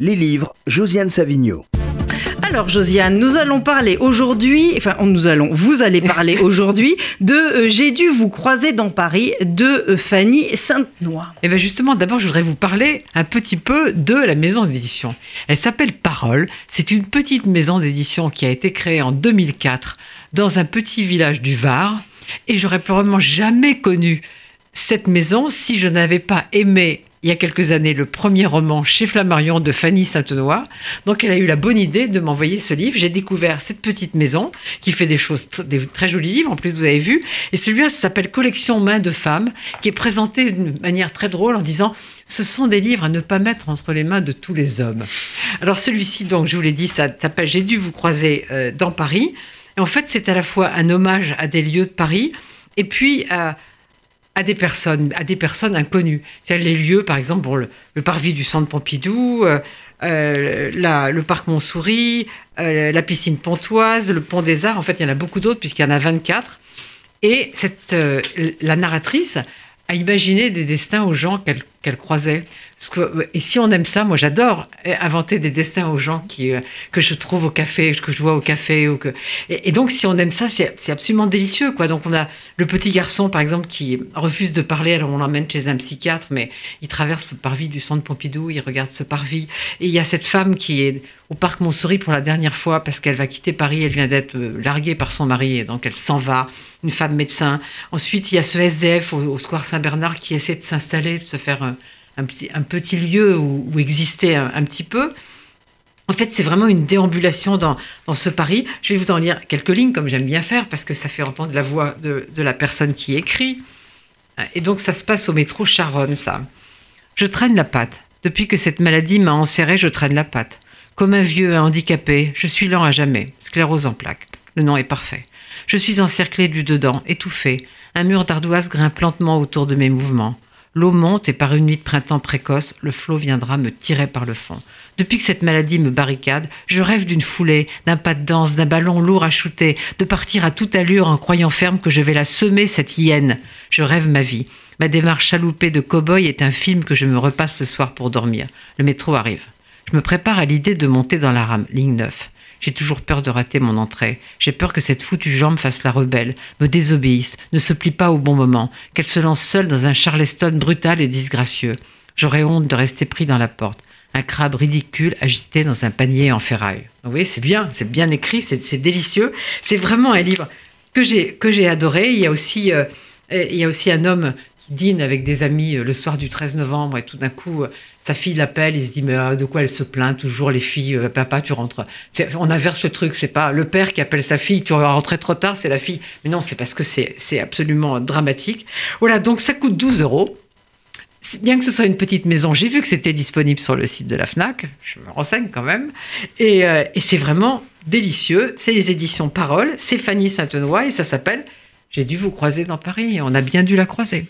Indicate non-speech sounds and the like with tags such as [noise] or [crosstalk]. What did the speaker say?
Les livres, Josiane Savigno. Alors Josiane, nous allons parler aujourd'hui, enfin nous allons, vous allez parler [laughs] aujourd'hui de euh, J'ai dû vous croiser dans Paris de euh, Fanny Sainte-Noix. Et bien justement, d'abord je voudrais vous parler un petit peu de la maison d'édition. Elle s'appelle Parole, c'est une petite maison d'édition qui a été créée en 2004 dans un petit village du Var et j'aurais probablement jamais connu cette maison si je n'avais pas aimé il y a quelques années le premier roman chez Flammarion de Fanny Sainte-Noix. Donc elle a eu la bonne idée de m'envoyer ce livre. J'ai découvert cette petite maison qui fait des choses, des très jolis livres, en plus vous avez vu. Et celui-là s'appelle Collection Main de femmes, qui est présenté d'une manière très drôle en disant ce sont des livres à ne pas mettre entre les mains de tous les hommes. Alors celui-ci, donc je vous l'ai dit, ça s'appelle J'ai dû vous croiser euh, dans Paris. Et en fait, c'est à la fois un hommage à des lieux de Paris et puis à à des personnes, à des personnes inconnues. C'est les lieux, par exemple, le, parvis du Centre Pompidou, euh, euh, le parc Montsouris, euh, la piscine Pontoise, le pont des Arts. En fait, il y en a beaucoup d'autres puisqu'il y en a 24. Et cette, la narratrice a imaginé des destins aux gens qu'elle croisait. Et si on aime ça, moi j'adore inventer des destins aux gens qui, euh, que je trouve au café, que je vois au café. Que... et, donc si on aime ça, c'est absolument délicieux. Quoi. Donc on a le petit garçon, par exemple, qui refuse de parler, alors on l'emmène chez un psychiatre, mais il traverse le parvis du centre Pompidou, il regarde ce parvis. Et il y a cette femme qui est au parc Montsouris pour la dernière fois parce qu'elle va quitter Paris, elle vient d'être euh, larguée par son mari, et donc elle s'en va, une femme médecin. Ensuite, il y a ce SDF au, Square Saint-Bernard qui essaie de s'installer, de se faire un, petit, un petit lieu où, exister un, petit peu. En fait, c'est vraiment une déambulation dans, dans, ce Paris. Je vais vous en lire quelques lignes, comme j'aime bien faire, parce que ça fait entendre la voix de, de, la personne qui écrit. Et donc, ça se passe au métro Charonne, ça. Je traîne la patte. Depuis que cette maladie m'a enserré, je traîne la patte. Comme un vieux handicapé, je suis lent à jamais, sclérose en plaques. Le nom est parfait. Je suis encerclé du dedans, étouffé. Un mur d'ardoise grimpe lentement autour de mes mouvements. L'eau monte et par une nuit de printemps précoce, le flot viendra me tirer par le fond. Depuis que cette maladie me barricade, je rêve d'une foulée, d'un pas de danse, d'un ballon lourd à shooter, de partir à toute allure en croyant ferme que je vais la semer, cette hyène. Je rêve ma vie. Ma démarche chaloupée de cow-boy est un film que je me repasse ce soir pour dormir. Le métro arrive. Je me prépare à l'idée de monter dans la rame, ligne 9. J'ai toujours peur de rater mon entrée. J'ai peur que cette foutue jambe fasse la rebelle, me désobéisse, ne se plie pas au bon moment, qu'elle se lance seule dans un charleston brutal et disgracieux. J'aurais honte de rester pris dans la porte. Un crabe ridicule agité dans un panier en ferraille. Vous voyez, c'est bien, c'est bien écrit, c'est délicieux. C'est vraiment un livre que j'ai adoré. Il y a aussi euh, il y a aussi un homme dîne avec des amis euh, le soir du 13 novembre et tout d'un coup, euh, sa fille l'appelle, il se dit mais euh, de quoi elle se plaint toujours les filles, papa tu rentres. On inverse le truc, c'est pas le père qui appelle sa fille, tu vas rentrer trop tard, c'est la fille. Mais non, c'est parce que c'est absolument dramatique. Voilà, donc ça coûte 12 euros. Bien que ce soit une petite maison, j'ai vu que c'était disponible sur le site de la FNAC, je me renseigne quand même, et, c'est vraiment délicieux. C'est les éditions Parole, c'est Fanny Sainte-Noix et ça s'appelle J'ai dû vous croiser dans Paris on a bien dû la croiser.